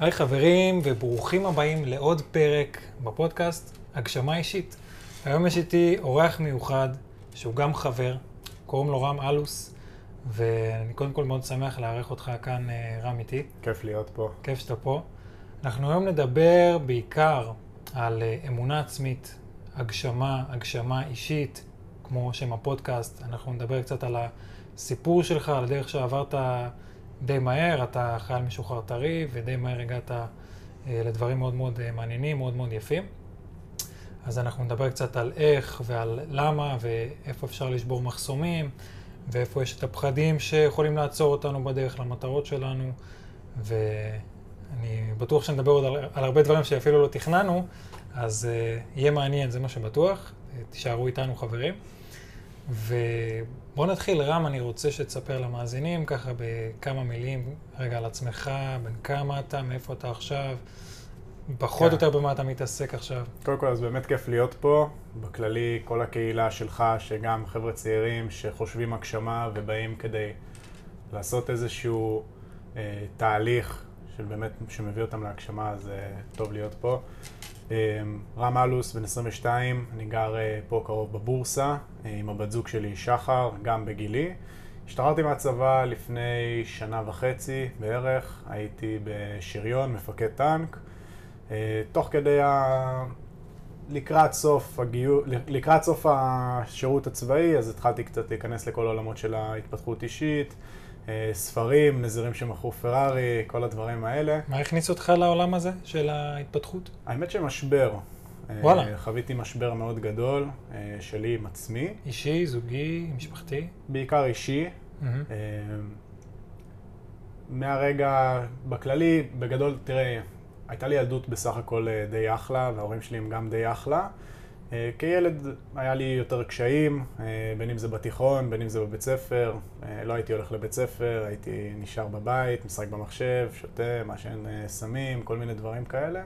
היי חברים, וברוכים הבאים לעוד פרק בפודקאסט הגשמה אישית. היום יש איתי אורח מיוחד, שהוא גם חבר, קוראים לו רם אלוס, ואני קודם כל מאוד שמח לארח אותך כאן, אה, רם איתי. כיף להיות פה. כיף שאתה פה. אנחנו היום נדבר בעיקר על אה, אמונה עצמית, הגשמה, הגשמה אישית, כמו שם הפודקאסט. אנחנו נדבר קצת על הסיפור שלך, על הדרך שעברת די מהר, אתה חייל משוחרר טרי, ודי מהר הגעת אה, לדברים מאוד מאוד אה, מעניינים, מאוד מאוד יפים. אז אנחנו נדבר קצת על איך ועל למה ואיפה אפשר לשבור מחסומים, ואיפה יש את הפחדים שיכולים לעצור אותנו בדרך למטרות שלנו, ואני בטוח שנדבר עוד על, על הרבה דברים שאפילו לא תכננו, אז uh, יהיה מעניין, זה מה שבטוח. תישארו איתנו חברים. ובוא נתחיל, רם, אני רוצה שתספר למאזינים ככה בכמה מילים, רגע על עצמך, בן כמה אתה, מאיפה אתה עכשיו, פחות או כן. יותר במה אתה מתעסק עכשיו. קודם כל, אז באמת כיף להיות פה. בכללי, כל הקהילה שלך, שגם חבר'ה צעירים שחושבים הגשמה ובאים כדי לעשות איזשהו אה, תהליך של באמת, שמביא אותם להגשמה, אז אה, טוב להיות פה. אה, רם אלוס, בן 22, אני גר אה, פה קרוב בבורסה, אה, עם הבת זוג שלי שחר, גם בגילי. השתחררתי מהצבא לפני שנה וחצי בערך, הייתי בשריון, מפקד טנק. אה, תוך כדי ה... לקראת סוף הגיור, לקראת סוף השירות הצבאי, אז התחלתי קצת להיכנס לכל העולמות של ההתפתחות אישית, ספרים, נזירים שמכרו פרארי, כל הדברים האלה. מה הכניס אותך לעולם הזה של ההתפתחות? האמת שמשבר. אה, וואלה. חוויתי משבר מאוד גדול אה, שלי עם עצמי, אישי, זוגי, משפחתי? בעיקר אישי. אה, מהרגע, בכללי, בגדול, תראה, הייתה לי ילדות בסך הכל אה, די אחלה, וההורים שלי הם גם די אחלה. אה, כילד היה לי יותר קשיים, אה, בין אם זה בתיכון, בין אם זה בבית ספר. אה, לא הייתי הולך לבית ספר, הייתי נשאר בבית, משחק במחשב, שותה, מעשן סמים, כל מיני דברים כאלה.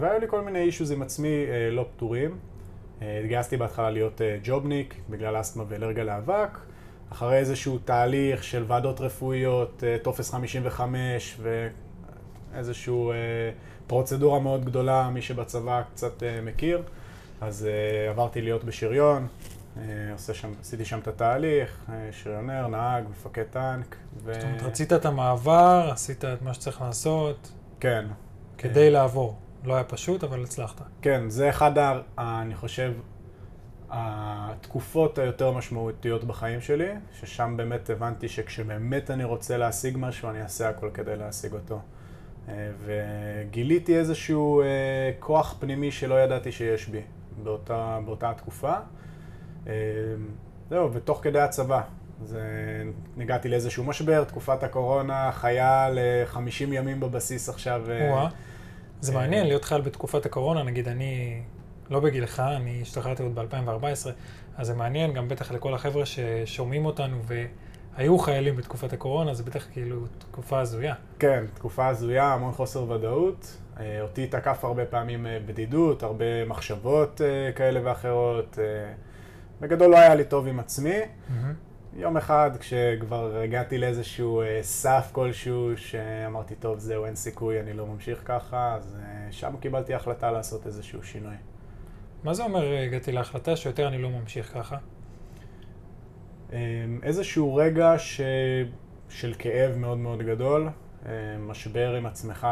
והיו לי כל מיני אישוז עם עצמי לא פתורים. התגייסתי בהתחלה להיות ג'ובניק בגלל אסתמה ואלרגיה לאבק. אחרי איזשהו תהליך של ועדות רפואיות, טופס 55 ואיזושהי פרוצדורה מאוד גדולה, מי שבצבא קצת אה, מכיר, אז אה, עברתי להיות בשריון, אה, עושה שם, עשיתי שם את התהליך, אה, שריונר, נהג, מפקד טנק. ו... זאת אומרת, רצית את המעבר, עשית את מה שצריך לעשות כן. כדי לעבור. לא היה פשוט, אבל הצלחת. כן, זה אחד, ה, אני חושב, התקופות היותר משמעותיות בחיים שלי, ששם באמת הבנתי שכשבאמת אני רוצה להשיג משהו, אני אעשה הכל כדי להשיג אותו. אה, וגיליתי איזשהו אה, כוח פנימי שלא ידעתי שיש בי באותה, באותה התקופה. אה, זהו, ותוך כדי הצבא. זה, הגעתי לאיזשהו משבר, תקופת הקורונה, חייל אה, 50 ימים בבסיס עכשיו. אה, וואה. זה מעניין להיות חייל בתקופת הקורונה, נגיד אני לא בגילך, אני השתחררתי עוד ב-2014, אז זה מעניין גם בטח לכל החבר'ה ששומעים אותנו והיו חיילים בתקופת הקורונה, זה בטח כאילו תקופה הזויה. כן, תקופה הזויה, המון חוסר ודאות. אה, אותי תקף הרבה פעמים אה, בדידות, הרבה מחשבות אה, כאלה ואחרות. בגדול לא היה לי טוב עם עצמי. מהמם. יום אחד, כשכבר הגעתי לאיזשהו סף כלשהו, שאמרתי, טוב, זהו, אין סיכוי, אני לא ממשיך ככה, אז שם קיבלתי החלטה לעשות איזשהו שינוי. מה זה אומר הגעתי להחלטה שיותר אני לא ממשיך ככה? אה, איזשהו רגע ש... של כאב מאוד מאוד גדול, אה, משבר עם עצמך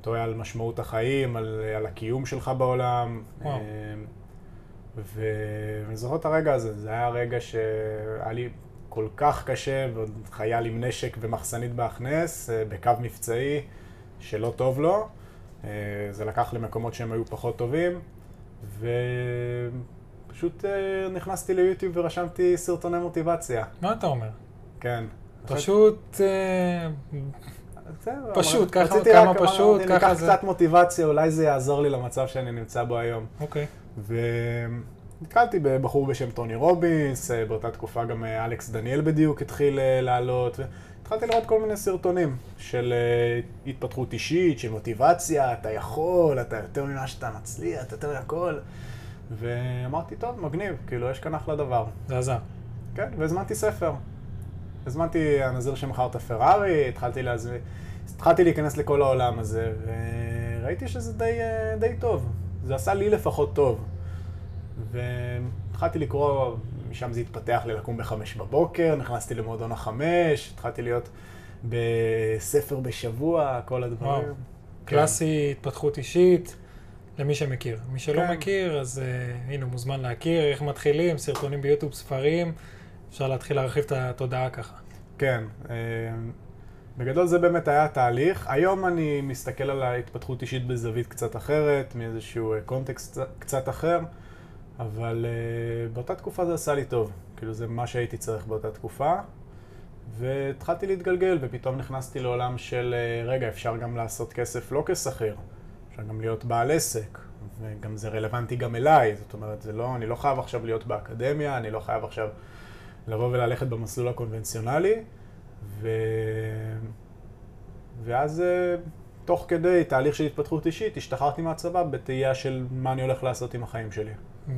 שטועה על משמעות החיים, על, על הקיום שלך בעולם. וואו. ואני זוכר את הרגע הזה, זה היה רגע שהיה לי כל כך קשה, ועוד חייל עם נשק ומחסנית בהכנס, אה, בקו מבצעי, שלא טוב לו. אה, זה לקח למקומות שהם היו פחות טובים, ופשוט אה, נכנסתי ליוטיוב ורשמתי סרטוני מוטיבציה. מה אתה אומר? כן. פשוט, אה, פשוט, ככה- כמה פשוט, ככה ניקח זה. קצת מוטיבציה, אולי זה יעזור לי למצב שאני נמצא בו היום. אוקיי. ונתקלתי בבחור בשם טוני רובינס, אה, באותה תקופה גם אלכס דניאל בדיוק התחיל לעלות, והתחלתי לראות כל מיני סרטונים של התפתחות אישית, של מוטיבציה, אתה יכול, אתה יותר ממה שאתה מצליח, אתה יותר מהכל. ואמרתי, טוב, מגניב, כאילו, יש כאן אחלה דבר. זה עזר. כן, והזמנתי ספר. הזמנתי הנזיר שמכר את הפרארי, התחלתי אז התחלתי להיכנס לכל העולם הזה, וראיתי שזה די, אה, די טוב. זה עשה לי לפחות טוב. והתחלתי לקרוא, משם זה התפתח לי לקום בחמש בבוקר, נכנסתי למועדון החמש, התחלתי להיות בספר בשבוע, כל הדברים. וואו. כן. קלאסי התפתחות אישית, למי שמכיר. מי שלא כן. מכיר, אז uh, הנה, מוזמן להכיר, איך מתחילים, סרטונים ביוטיוב, ספרים, אפשר להתחיל להרחיב את התודעה ככה. כן, אה, בגדול זה באמת היה התהליך. היום אני מסתכל על ההתפתחות אישית בזווית קצת אחרת, מאיזשהו אה, קונטקסט קצת אחר, אבל אה, באותה תקופה זה עשה לי טוב. כאילו זה מה שהייתי צריך באותה תקופה. והתחלתי להתגלגל, ופתאום נכנסתי לעולם של, רגע, אפשר גם לעשות כסף לא כשכיר, אפשר גם להיות בעל עסק, וגם זה רלוונטי גם אליי, זאת אומרת, זה לא, אני לא חייב עכשיו להיות באקדמיה, אני לא חייב עכשיו לבוא וללכת במסלול הקונבנציונלי, ו... ואז אה, תוך כדי תהליך של התפתחות אישית, השתחררתי מהצבא בתהייה של מה אני הולך לעשות עם החיים שלי.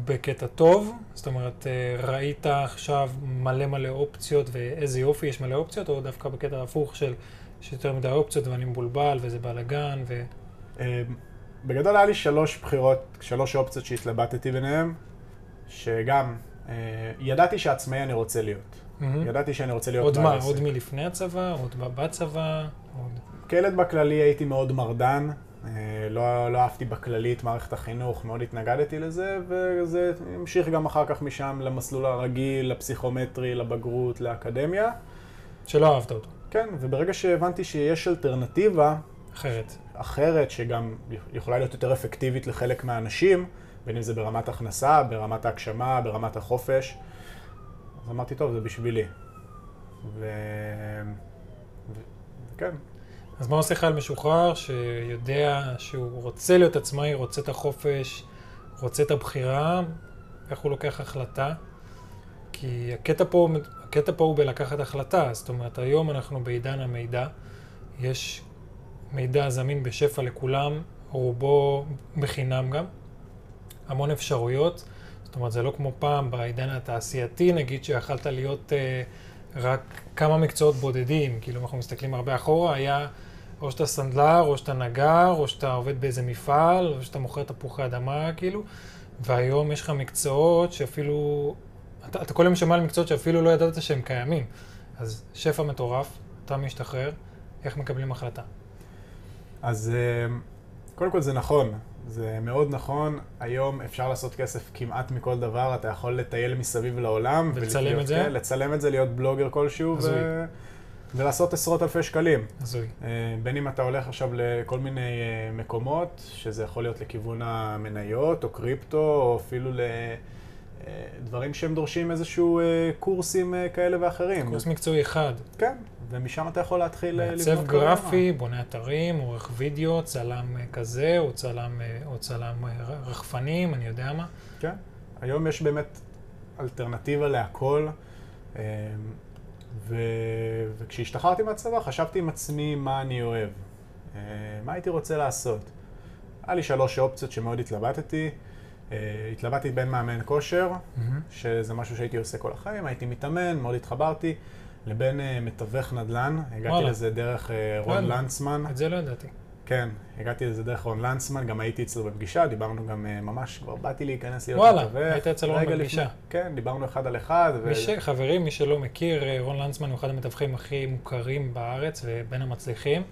בקטע טוב, זאת אומרת, אה, ראית עכשיו מלא מלא אופציות ואיזה יופי, יש מלא אופציות, או דווקא בקטע הפוך של יש יותר מדי אופציות ואני מבולבל וזה בלאגן ו... אה, בגדול היה לי שלוש בחירות, שלוש אופציות שהתלבטתי ביניהן, שגם אה, ידעתי שעצמאי אני רוצה להיות. מהמם. ידעתי שאני רוצה להיות עוד בעל מה, עסק. עוד מלפני הצבא, עוד בצבא, עוד... כילד בכללי הייתי מאוד מרדן, אה, לא, לא אהבתי בכללי את מערכת החינוך, מאוד התנגדתי לזה, וזה המשיך גם אחר כך משם למסלול הרגיל, לפסיכומטרי, לבגרות, לאקדמיה. שלא אהבת אותו, כן, וברגע שהבנתי שיש אלטרנטיבה אחרת. אחרת, שגם יכולה להיות יותר אפקטיבית לחלק מהאנשים, בין אם זה ברמת הכנסה, ברמת ההגשמה, ברמת החופש, אז אמרתי, טוב, זה בשבילי. ו... ו... כן, אז מה עושה חייל משוחרר שיודע שהוא רוצה להיות עצמאי, רוצה את החופש, רוצה את הבחירה, איך הוא לוקח החלטה? כי הקטע פה, הקטע פה הוא בלקחת החלטה, זאת אומרת, היום אנחנו בעידן המידע, יש מידע זמין בשפע לכולם, רובו בחינם גם, המון אפשרויות, זאת אומרת, זה לא כמו פעם בעידן התעשייתי, נגיד שיכלת להיות אה, רק כמה מקצועות בודדים, כאילו אנחנו מסתכלים הרבה אחורה, היה או שאתה סנדלר, או שאתה נגר, או שאתה עובד באיזה מפעל, או שאתה מוכר תפוחי אדמה, כאילו, והיום יש לך מקצועות שאפילו, אתה, אתה כל יום שומע על מקצועות שאפילו לא ידעת שהם קיימים. אז שפע מטורף, אתה משתחרר, איך מקבלים החלטה? אז אה, קודם כל זה נכון, זה מאוד נכון. היום אפשר לעשות כסף כמעט מכל דבר, אתה יכול לטייל מסביב לעולם. ולצלם את זה? כן, לצלם את זה, להיות בלוגר כלשהו, הזוי. ו... ולעשות עשרות אלפי שקלים. הזוי. אה, בין אם אתה הולך עכשיו לכל מיני אה, מקומות, שזה יכול להיות לכיוון המניות, או קריפטו, או אפילו לדברים שהם דורשים איזשהו אה, קורסים אה, כאלה ואחרים. קורס מקצועי אחד, כן, ומשם אתה יכול להתחיל אה, לבנות מעצב קריירה. גרפי, בונה אתרים, עורך וידאו, צלם אה, כזה, או צלם, אה, או צלם אה, רחפנים, אני יודע מה. כן, היום יש באמת אלטרנטיבה להכל. אה, ו... וכשהשתחררתי מהצבא חשבתי עם עצמי מה אני אוהב, אה, מה הייתי רוצה לעשות. היה לי שלוש אופציות שמאוד התלבטתי. אה, התלבטתי בין מאמן כושר, שזה משהו שהייתי עושה כל החיים, הייתי מתאמן, מאוד התחברתי, לבין אה, מתווך נדל"ן. הגעתי וואלה. לזה דרך אה, רון וואלה. לנצמן. את זה לא ידעתי. כן, הגעתי לזה דרך רון לנצמן, גם הייתי אצלו בפגישה, דיברנו גם ממש, כבר באתי להיכנס להיות וואלה, מתווך. היית אצל רון בפגישה. כן, דיברנו אחד על אחד. ו... מי ש... חברים, מי שלא מכיר, רון לנצמן הוא אחד המתווכים הכי מוכרים בארץ ובין המצליחים.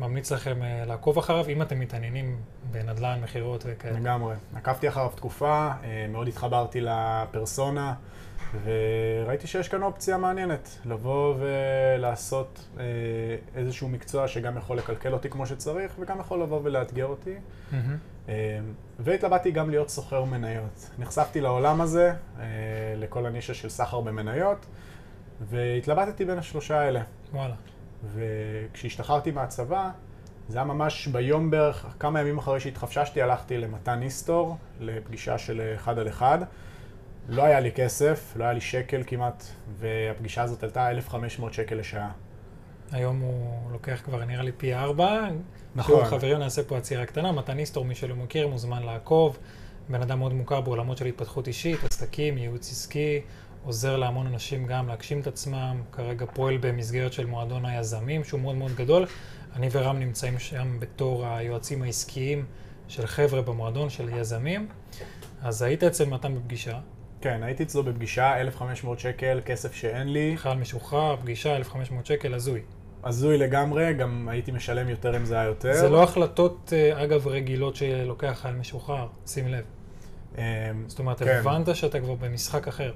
ממליץ לכם אה, לעקוב אחריו, אם אתם מתעניינים בנדל"ן, מכירות וכאלה. לגמרי. עקבתי אחריו תקופה, אה, מאוד התחברתי לפרסונה, וראיתי שיש כאן אופציה מעניינת, לבוא ולעשות אה, איזשהו מקצוע שגם יכול לקלקל אותי כמו שצריך, וגם יכול לבוא ולאתגר אותי. והתלבטתי גם להיות סוחר מניות. נחשפתי לעולם הזה, לכל הנישה של סחר במניות, והתלבטתי בין השלושה האלה. וואלה. וכשהשתחררתי מהצבא, זה היה ממש ביום בערך, כמה ימים אחרי שהתחפששתי, הלכתי למתן איסטור, לפגישה של אחד על אחד. לא היה לי כסף, לא היה לי שקל כמעט, והפגישה הזאת עלתה 1,500 שקל לשעה. היום הוא לוקח כבר נראה לי פי ארבע. נכון. שוב, חברים, נעשה פה עצירה קטנה. מתן איסטור, מי שלא מכיר, מוזמן לעקוב. בן אדם מאוד מוכר בעולמות של התפתחות אישית, עסקים, ייעוץ עסקי, עוזר להמון אנשים גם להגשים את עצמם, כרגע פועל במסגרת של מועדון היזמים, שהוא מאוד מאוד גדול. אני ורם נמצאים שם בתור היועצים העסקיים של חבר'ה במועדון, של יזמים. אז היית אצל מתן בפגישה. כן, הייתי אצלו בפגישה, 1,500 שקל, כסף שאין לי. חייל משוחרר, פגישה, 1,500 שקל, הזוי. הזוי לגמרי, גם הייתי משלם יותר אם זה היה יותר. זה לא החלטות, אה, אגב, רגילות שלוקח חייל משוחרר, שים לב. אמ, זאת אומרת, כן. הבנת שאתה כבר במשחק אחר.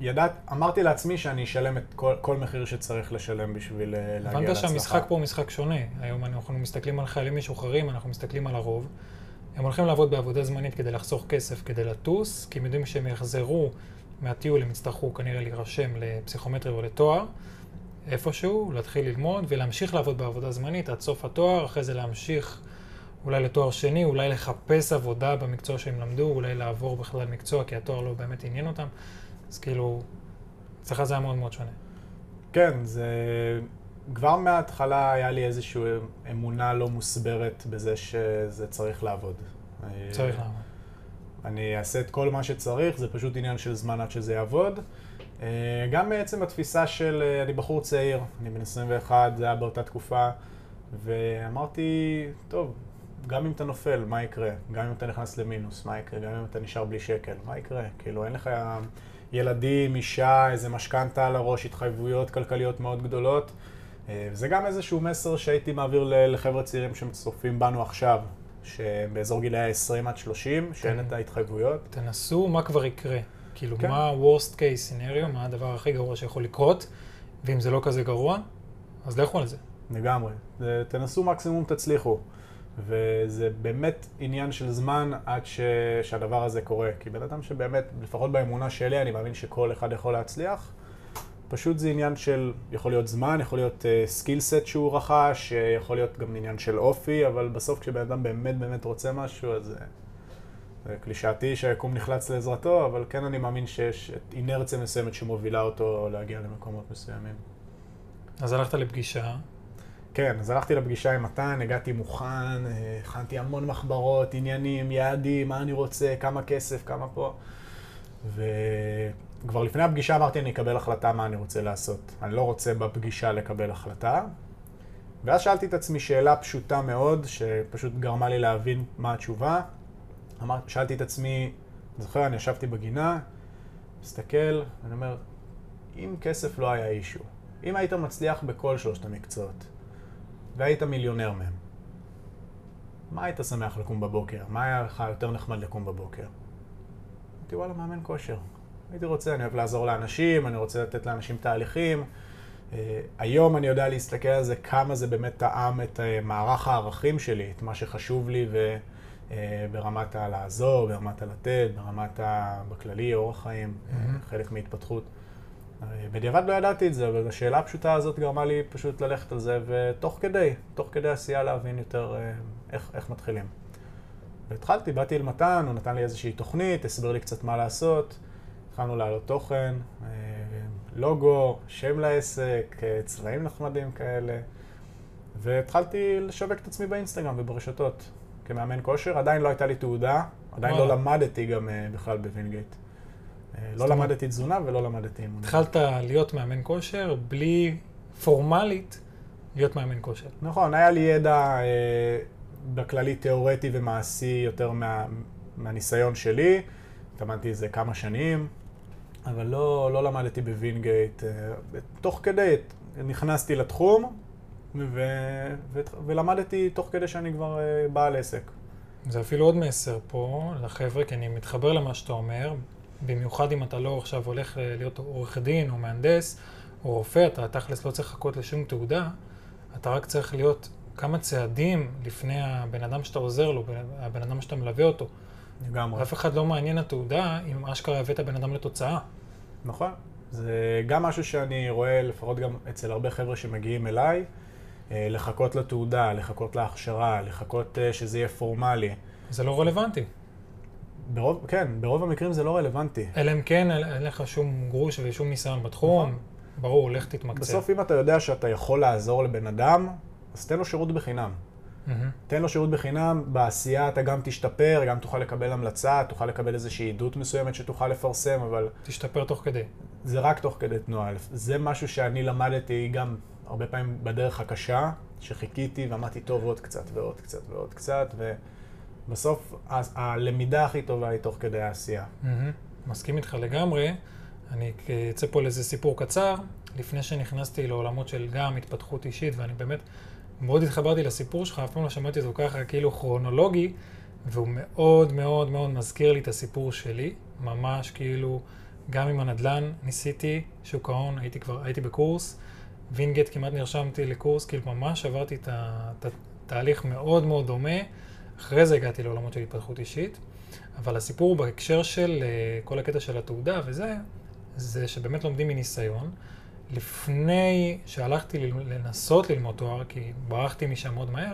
ידעת, אמרתי לעצמי שאני אשלם את כל, כל מחיר שצריך לשלם בשביל אה, להגיע להצלחה. הבנת שהמשחק פה הוא משחק שונה. היום אנחנו מסתכלים על חיילים משוחררים, אנחנו מסתכלים על הרוב. הם הולכים לעבוד בעבודה זמנית כדי לחסוך כסף, כדי לטוס, כי הם יודעים שהם יחזרו מהטיול, הם יצטרכו כנראה להירשם לפסיכומטרי או לתואר, איפשהו, להתחיל ללמוד ולהמשיך לעבוד בעבודה זמנית עד סוף התואר, אחרי זה להמשיך אולי לתואר שני, אולי לחפש עבודה במקצוע שהם למדו, אולי לעבור בכלל מקצוע, כי התואר לא באמת עניין אותם. אז כאילו, אצלך זה היה מאוד מאוד שונה. כן, זה... כבר מההתחלה היה לי איזושהי אמונה לא מוסברת בזה שזה צריך לעבוד. צריך לעבוד. אני אעשה את כל מה שצריך, זה פשוט עניין של זמן עד שזה יעבוד. אה, גם בעצם התפיסה של אה, אני בחור צעיר, אני בן 21, זה היה באותה תקופה, ואמרתי, טוב, גם אם אתה נופל, מה יקרה? גם אם אתה נכנס למינוס, מה יקרה? גם אם אתה נשאר בלי שקל, מה יקרה? כאילו, אין לך ילדים, אישה, איזה משכנתה על הראש, התחייבויות כלכליות מאוד גדולות. אה, זה גם איזשהו מסר שהייתי מעביר לחבר'ה צעירים שצופים בנו עכשיו, שבאזור גילאי ה-20 עד 30, שאין כן. את ההתחייבויות. תנסו מה כבר יקרה. כאילו, כן. מה ה-Worst case scenario, מה הדבר הכי גרוע שיכול לקרות, ואם זה לא כזה גרוע, אז לכו על זה. לגמרי. תנסו מקסימום תצליחו. וזה באמת עניין של זמן עד ש, שהדבר הזה קורה. כי בן אדם שבאמת, לפחות באמונה שלי, אני מאמין שכל אחד יכול להצליח. פשוט זה עניין של, יכול להיות זמן, יכול להיות uh, סט שהוא רכש, uh, יכול להיות גם עניין של אופי, אבל בסוף כשבן אדם באמת באמת רוצה משהו, אז uh, זה קלישאתי שהיקום נחלץ לעזרתו, אבל כן אני מאמין שיש אינרציה מסוימת שמובילה אותו להגיע למקומות מסוימים. אז הלכת לפגישה, כן, אז הלכתי לפגישה עם מתן, הגעתי מוכן, אה, הכנתי המון מחברות, עניינים, יעדים, מה אני רוצה, כמה כסף, כמה פה. וכבר לפני הפגישה אמרתי, אני אקבל החלטה מה אני רוצה לעשות. אני לא רוצה בפגישה לקבל החלטה. ואז שאלתי את עצמי שאלה פשוטה מאוד, שפשוט גרמה לי להבין מה התשובה. אמר, שאלתי את עצמי, אני זוכר, אני ישבתי בגינה, מסתכל, ואני אומר, אם כסף לא היה אישו, אם היית מצליח בכל שלושת המקצועות, והיית מיליונר מהם, מה היית שמח לקום בבוקר? מה היה לך יותר נחמד לקום בבוקר? אמרתי, וואלה, מאמן כושר. הייתי רוצה, אני אוהב לעזור לאנשים, אני רוצה לתת לאנשים תהליכים. Uh, היום אני יודע להסתכל על זה, כמה זה באמת טעם את uh, מערך הערכים שלי, את מה שחשוב לי ו, uh, ברמת הלעזור, ברמת הלתת, ברמת ה... בכללי, אורח חיים, mm-hmm. חלק מהתפתחות. בדיעבד לא ידעתי את זה, אבל השאלה הפשוטה הזאת גרמה לי פשוט ללכת על זה, ותוך כדי, תוך כדי עשייה להבין יותר uh, איך, איך מתחילים. והתחלתי, באתי אל מתן, הוא נתן לי איזושהי תוכנית, הסביר לי קצת מה לעשות. התחלנו להעלות תוכן, אה, לוגו, שם לעסק, אה, צבעים נחמדים כאלה. והתחלתי לשווק את עצמי באינסטגרם וברשתות כמאמן כושר. עדיין לא הייתה לי תעודה, עדיין לא. למדתי גם אה, בכלל בווינגייט. אה, לא למדתי תזונה ולא למדתי אימונים. התחלת להיות מאמן כושר בלי פורמלית להיות מאמן כושר. נכון, היה לי ידע אה, בכללי תיאורטי ומעשי יותר מה, מהניסיון שלי. התאמנתי איזה כמה שנים, אבל לא, לא למדתי בווינגייט. אה, תוך כדי נכנסתי לתחום ו, ו, ולמדתי תוך כדי שאני כבר בעל עסק. זה אפילו עוד מסר פה לחבר'ה, כי אני מתחבר למה שאתה אומר, במיוחד אם אתה לא עכשיו הולך אה, להיות עורך דין או מהנדס או רופא, אתה תכלס לא צריך לחכות לשום תעודה, אתה רק צריך להיות כמה צעדים לפני הבן אדם שאתה עוזר לו, הבן אדם שאתה מלווה אותו. לגמרי. אף אחד לא מעניין התעודה אם אשכרה הבאת בן אדם לתוצאה. נכון. זה גם משהו שאני רואה, לפחות גם אצל הרבה חבר'ה שמגיעים אליי, אה, לחכות לתעודה, לחכות להכשרה, לחכות אה, שזה יהיה פורמלי. זה לא רלוונטי. ברוב, כן, ברוב המקרים זה לא רלוונטי. אלא אם כן אין לך שום גרוש ושום ניסיון בתחום, נכון. ברור, לך תתמקצע. בסוף אם אתה יודע שאתה יכול לעזור לבן אדם, אז תן לו שירות בחינם. מהמם. תן לו שירות בחינם, בעשייה אתה גם תשתפר, גם תוכל לקבל המלצה, תוכל לקבל איזושהי עדות מסוימת שתוכל לפרסם, אבל תשתפר תוך כדי. זה רק תוך כדי תנועה. זה משהו שאני למדתי גם הרבה פעמים בדרך הקשה, שחיכיתי ואמרתי, טוב, עוד קצת ועוד קצת ועוד קצת, ובסוף ה- הלמידה הכי טובה היא תוך כדי העשייה. מסכים איתך לגמרי. אני אצא פה לאיזה סיפור קצר. לפני שנכנסתי לעולמות של גם התפתחות אישית, ואני באמת מאוד התחברתי לסיפור שלך, אף פעם לא שמעתי אותו ככה כאילו כרונולוגי, והוא מאוד מאוד מאוד מזכיר לי את הסיפור שלי. ממש כאילו, גם עם הנדל"ן ניסיתי, שוק ההון, הייתי כבר, הייתי בקורס, וינגייט כמעט נרשמתי לקורס, כאילו ממש עברתי את התהליך מאוד מאוד דומה. אחרי זה הגעתי לעולמות של התפתחות אישית. אבל הסיפור בהקשר של אה, כל הקטע של התעודה וזה, זה שבאמת לומדים מניסיון. לפני שהלכתי לנסות ללמוד תואר, כי ברחתי משם מאוד מהר,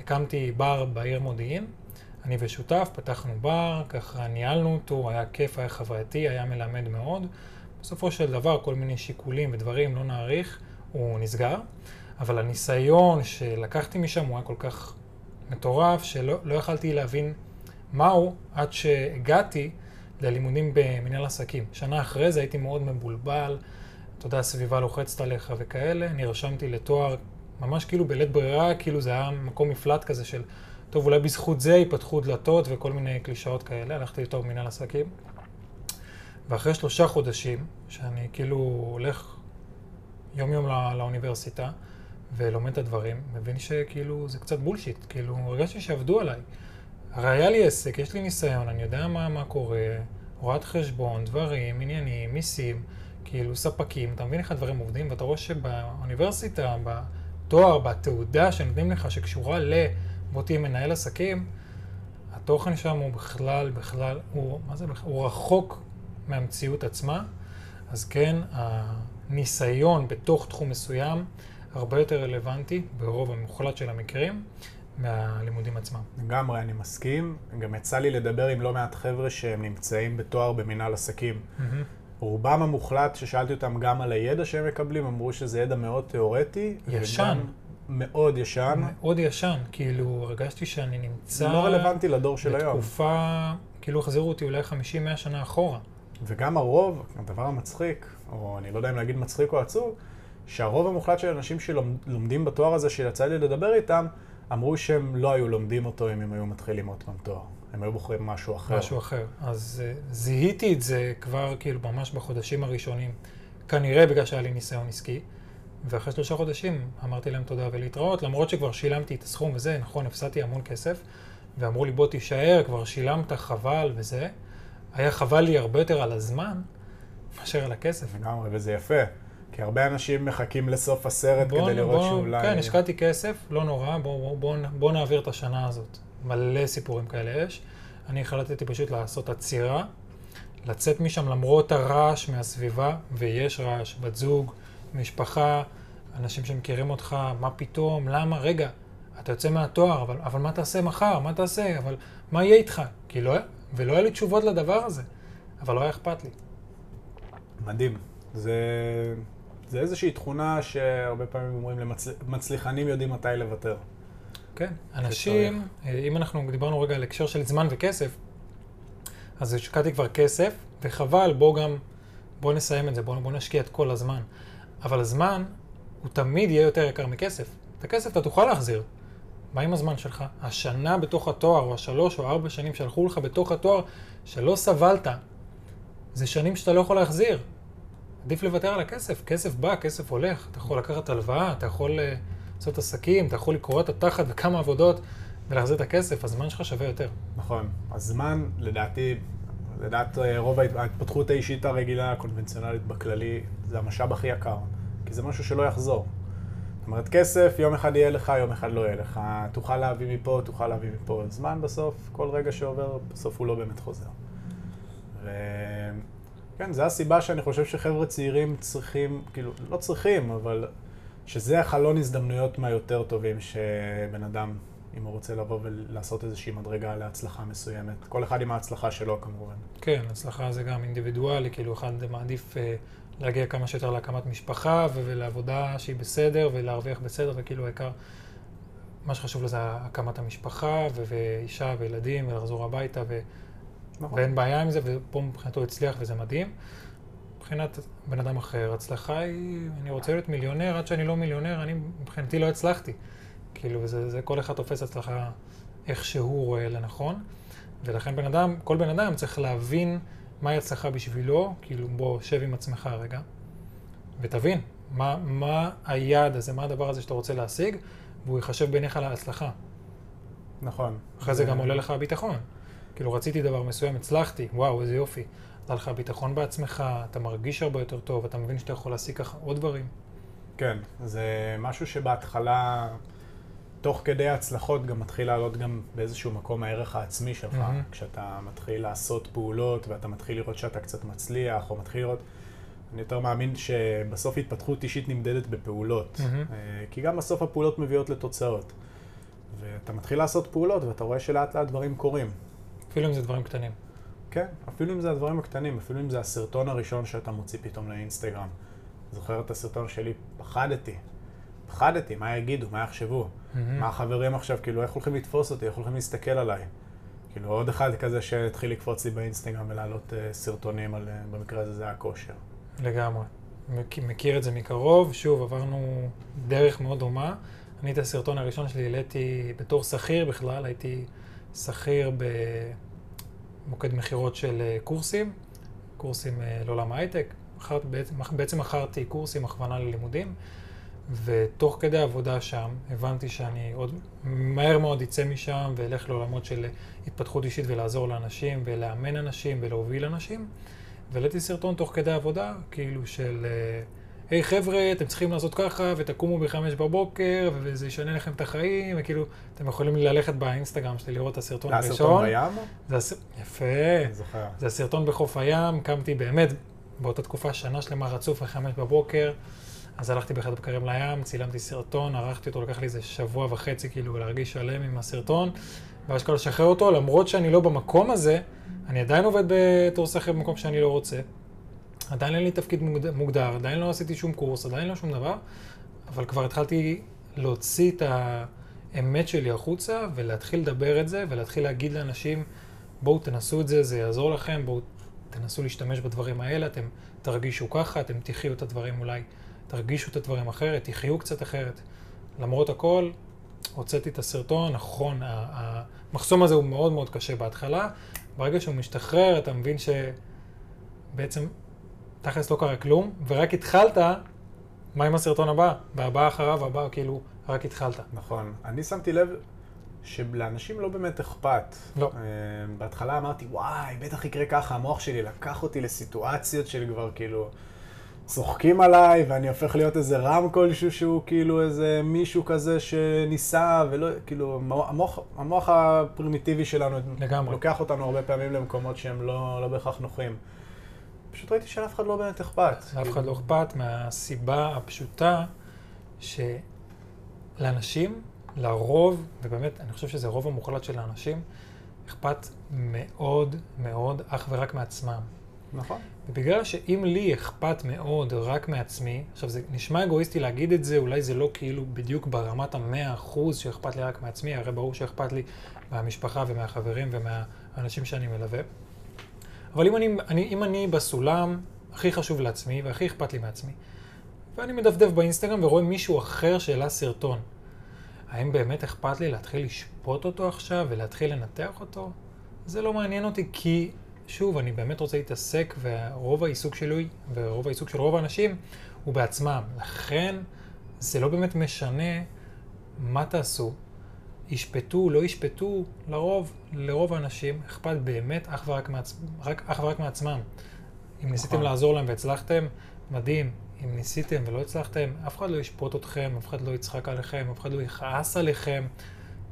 הקמתי בר בעיר מודיעין. אני ושותף, פתחנו בר, ככה ניהלנו אותו, היה כיף, היה חווייתי, היה מלמד מאוד. בסופו של דבר, כל מיני שיקולים ודברים, לא נאריך, הוא נסגר. אבל הניסיון שלקחתי משם הוא היה כל כך מטורף, שלא לא יכלתי להבין מהו עד שהגעתי ללימודים במנהל עסקים. שנה אחרי זה הייתי מאוד מבולבל, אתה יודע, הסביבה לוחצת עליך וכאלה. נרשמתי לתואר ממש כאילו בלית ברירה, כאילו זה היה מקום מפלט כזה של, טוב, אולי בזכות זה ייפתחו דלתות וכל מיני קלישאות כאלה. הלכתי לתואר במנהל עסקים. ואחרי שלושה חודשים, שאני כאילו הולך יום-יום לא, לאוניברסיטה ולומד את הדברים, מבין שכאילו זה קצת בולשיט, כאילו הרגשתי שעבדו עליי. הרי היה לי עסק, יש לי ניסיון, אני יודע מה, מה קורה, הוראת חשבון, דברים, עניינים, מיסים, כאילו ספקים, אתה מבין איך הדברים עובדים, ואתה רואה שבאוניברסיטה, בתואר, בתעודה שנותנים לך, שקשורה ל... בוא תהיה מנהל עסקים, התוכן שם הוא בכלל, בכלל, הוא, מה זה בכלל? הוא רחוק מהמציאות עצמה, אז כן, הניסיון בתוך תחום מסוים הרבה יותר רלוונטי, ברוב המוחלט של המקרים, מהלימודים עצמם. לגמרי, אני מסכים. גם יצא לי לדבר עם לא מעט חבר'ה שהם נמצאים בתואר במנהל עסקים. מהמם. רובם המוחלט, ששאלתי אותם גם על הידע שהם מקבלים, אמרו שזה ידע מאוד תיאורטי. ישן. מאוד ישן. מאוד ישן, כאילו הרגשתי שאני נמצא לא רלוונטי לדור של היום. בתקופה, כאילו החזירו אותי אולי 50-100 שנה אחורה. וגם הרוב, הדבר המצחיק, או אני לא יודע אם להגיד מצחיק או עצוב, שהרוב המוחלט של אנשים שלומדים בתואר הזה שיצא לי לדבר איתם, אמרו שהם לא היו לומדים אותו אם הם היו מתחילים עוד פעם תואר. הם היו בוחרים משהו אחר. משהו אחר. אז uh, זיהיתי את זה כבר כאילו ממש בחודשים הראשונים, כנראה בגלל שהיה לי ניסיון עסקי, ואחרי שלושה חודשים אמרתי להם תודה ולהתראות, למרות שכבר שילמתי את הסכום וזה, נכון, הפסדתי המון כסף, ואמרו לי בוא תישאר, כבר שילמת, חבל וזה. היה חבל לי הרבה יותר על הזמן מאשר על הכסף. לגמרי, וזה יפה. כי הרבה אנשים מחכים לסוף הסרט בוא- כדי לראות בוא- שאולי... כן, השקעתי כסף, לא נורא, בואו בוא, בוא, בוא נעביר את השנה הזאת. מלא סיפורים כאלה יש. אני החלטתי פשוט לעשות עצירה, לצאת משם למרות הרעש מהסביבה, ויש רעש, בת זוג, משפחה, אנשים שמכירים אותך, מה פתאום, למה, רגע, אתה יוצא מהתואר, אבל, אבל מה תעשה מחר, מה תעשה, אבל מה יהיה איתך? כי לא, ולא היה לי תשובות לדבר הזה, אבל לא היה אכפת לי. מדהים. זה, זה איזושהי תכונה שהרבה פעמים אומרים למצליחנים יודעים מתי לוותר. כן, אנשים, אם אנחנו דיברנו רגע על הקשר של זמן וכסף, אז השקעתי כבר כסף, וחבל, בוא גם, בוא נסיים את זה, בוא, בוא נשקיע את כל הזמן. אבל הזמן, הוא תמיד יהיה יותר יקר מכסף. את הכסף אתה תוכל להחזיר. מה עם הזמן שלך? השנה בתוך התואר, או השלוש או ארבע שנים שהלכו לך בתוך התואר, שלא סבלת, זה שנים שאתה לא יכול להחזיר. עדיף לוותר על הכסף. כסף בא, כסף הולך. אתה יכול לקחת הלוואה, אתה יכול אה, לעשות עסקים, אתה יכול לקרוא את התחת וכמה עבודות ולהחזיר את הכסף, הזמן שלך שווה יותר. נכון. הזמן, לדעתי, לדעת אה, רוב ההת- ההתפתחות האישית הרגילה, הקונבנציונלית בכללי, זה המשאב הכי יקר. כי זה משהו שלא יחזור. זאת אומרת, כסף, יום אחד יהיה לך, יום אחד לא יהיה לך. תוכל להביא מפה, תוכל להביא מפה. זמן בסוף, כל רגע שעובר, בסוף הוא לא באמת חוזר. וכן, זו הסיבה שאני חושב שחבר'ה צעירים צריכים, כאילו, לא צריכים, אבל שזה החלון הזדמנויות מהיותר טובים שבן אדם, אם הוא רוצה לבוא ולעשות איזושהי מדרגה להצלחה מסוימת. כל אחד עם ההצלחה שלו כמובן. כן, הצלחה זה גם אינדיבידואלי, כאילו אחד מעדיף אה, להגיע כמה שיותר להקמת משפחה ולעבודה שהיא בסדר ולהרוויח בסדר, וכאילו העיקר מה שחשוב לו זה הקמת המשפחה, ואישה וילדים, ולחזור הביתה, ו- נכון. ואין בעיה עם זה, ופה מבחינתו הצליח וזה מדהים. מבחינת בן אדם אחר, הצלחה היא, אני רוצה להיות מיליונר, עד שאני לא מיליונר, אני מבחינתי לא הצלחתי. כאילו, זה, זה כל אחד תופס הצלחה איך שהוא רואה לנכון, ולכן בן אדם, כל בן אדם צריך להבין מהי הצלחה בשבילו, כאילו, בוא, שב עם עצמך רגע, ותבין מה, מה היעד הזה, מה הדבר הזה שאתה רוצה להשיג, והוא ייחשב בעיניך להצלחה. נכון. אחרי זה גם עולה לך הביטחון. כאילו, רציתי דבר מסוים, הצלחתי, וואו, איזה יופי. עלה לך ביטחון בעצמך, אתה מרגיש הרבה יותר טוב, אתה מבין שאתה יכול להשיג ככה עוד דברים. כן, זה משהו שבהתחלה, תוך כדי ההצלחות, גם מתחיל לעלות גם באיזשהו מקום הערך העצמי שלך. מהמם. כשאתה מתחיל לעשות פעולות ואתה מתחיל לראות שאתה קצת מצליח, או מתחיל לראות... אני יותר מאמין שבסוף התפתחות אישית נמדדת בפעולות. אה, כי גם בסוף הפעולות מביאות לתוצאות. ואתה מתחיל לעשות פעולות ואתה רואה שלאט לאט דברים קורים. אפילו אם זה דברים קטנים. כן, אפילו אם זה הדברים הקטנים, אפילו אם זה הסרטון הראשון שאתה מוציא פתאום לאינסטגרם. זוכר את הסרטון שלי? פחדתי. פחדתי, מה יגידו, מה יחשבו? מהמם. מה החברים עכשיו, כאילו, איך הולכים לתפוס אותי, איך הולכים להסתכל עליי? כאילו, עוד אחד כזה שהתחיל לקפוץ לי באינסטגרם ולהעלות uh, סרטונים על, uh, במקרה הזה זה היה כושר. לגמרי. מכ- מכיר את זה מקרוב, שוב, עברנו דרך מאוד דומה. אני את הסרטון הראשון שלי העליתי בתור שכיר בכלל, הייתי שכיר במוקד מכירות של אה, קורסים, קורסים אה, לעולם ההייטק. בעצם, בעצם מכרתי קורסים, הכוונה ללימודים, ותוך כדי העבודה שם הבנתי שאני עוד מהר מאוד אצא משם ואלך לעולמות של התפתחות אישית ולעזור לאנשים ולאמן אנשים ולהוביל אנשים. והעליתי סרטון תוך כדי עבודה, כאילו של, אה, היי חבר'ה, אתם צריכים לעשות ככה, ותקומו בחמש בבוקר, וזה ישנה לכם את החיים, וכאילו, אתם יכולים ללכת באינסטגרם שלי לראות את הסרטון זה הראשון. סרטון בים? זה הס... יפה. אני זוכר. זה הסרטון בחוף הים, קמתי באמת באותה תקופה שנה שלמה רצוף בחמש בבוקר, אז הלכתי באחד הבקרים לים, צילמתי סרטון, ערכתי אותו, לקח לי איזה שבוע וחצי כאילו להרגיש שלם עם הסרטון, ואז כל לשחרר אותו, למרות שאני לא במקום הזה, אני עדיין עובד בתור שכיר במקום שאני לא רוצה. עדיין אין לי תפקיד מוגד- מוגדר, עדיין לא עשיתי שום קורס, עדיין לא שום דבר, אבל כבר התחלתי להוציא את האמת שלי החוצה ולהתחיל לדבר את זה ולהתחיל להגיד לאנשים, בואו תנסו את זה, זה יעזור לכם, בואו תנסו להשתמש בדברים האלה, אתם תרגישו ככה, אתם תחיו את הדברים אולי, תרגישו את הדברים אחרת, תחיו קצת אחרת. למרות הכל, הוצאתי את הסרטון, נכון, המחסום הזה הוא מאוד מאוד קשה בהתחלה, ברגע שהוא משתחרר, אתה מבין שבעצם תכלס לא קרה כלום, ורק התחלת, מה עם הסרטון הבא? והבא אחריו, הבא, כאילו, רק התחלת. נכון. אני שמתי לב שלאנשים לא באמת אכפת. לא. אה, בהתחלה אמרתי, וואי, בטח יקרה ככה, המוח שלי לקח אותי לסיטואציות של כבר כאילו... צוחקים עליי, ואני הופך להיות איזה רם כלשהו שהוא כאילו איזה מישהו כזה שניסה, ולא, כאילו, המוח, המוח הפרימיטיבי שלנו לגמרי. לוקח אותנו הרבה פעמים למקומות שהם לא, לא בהכרח נוחים. פשוט ראיתי שלאף אחד לא באמת אכפת. לאף אחד לא אכפת מהסיבה הפשוטה שלאנשים, לרוב, ובאמת, אני חושב שזה הרוב המוחלט של האנשים, אכפת מאוד מאוד אך ורק מעצמם. נכון. ובגלל שאם לי אכפת מאוד רק מעצמי, עכשיו זה נשמע אגואיסטי להגיד את זה, אולי זה לא כאילו בדיוק ברמת המאה אחוז שאכפת לי רק מעצמי, הרי ברור שאכפת לי מהמשפחה ומהחברים ומהאנשים שאני מלווה. אבל אם אני, אני, אם אני בסולם הכי חשוב לעצמי והכי אכפת לי מעצמי, ואני מדפדף באינסטגרם ורואה מישהו אחר שהעלה סרטון, האם באמת אכפת לי להתחיל לשפוט אותו עכשיו ולהתחיל לנתח אותו? זה לא מעניין אותי כי, שוב, אני באמת רוצה להתעסק ורוב העיסוק שלי ורוב העיסוק של רוב האנשים הוא בעצמם. לכן זה לא באמת משנה מה תעשו. ישפטו, לא ישפטו, לרוב, לרוב האנשים אכפת באמת אך ורק, מעצ... רק, אך ורק מעצמם. אם ניסיתם נכון. לעזור להם והצלחתם, מדהים. אם ניסיתם ולא הצלחתם, אף אחד לא ישפוט אתכם, אף אחד לא יצחק עליכם, אף אחד לא יכעס עליכם.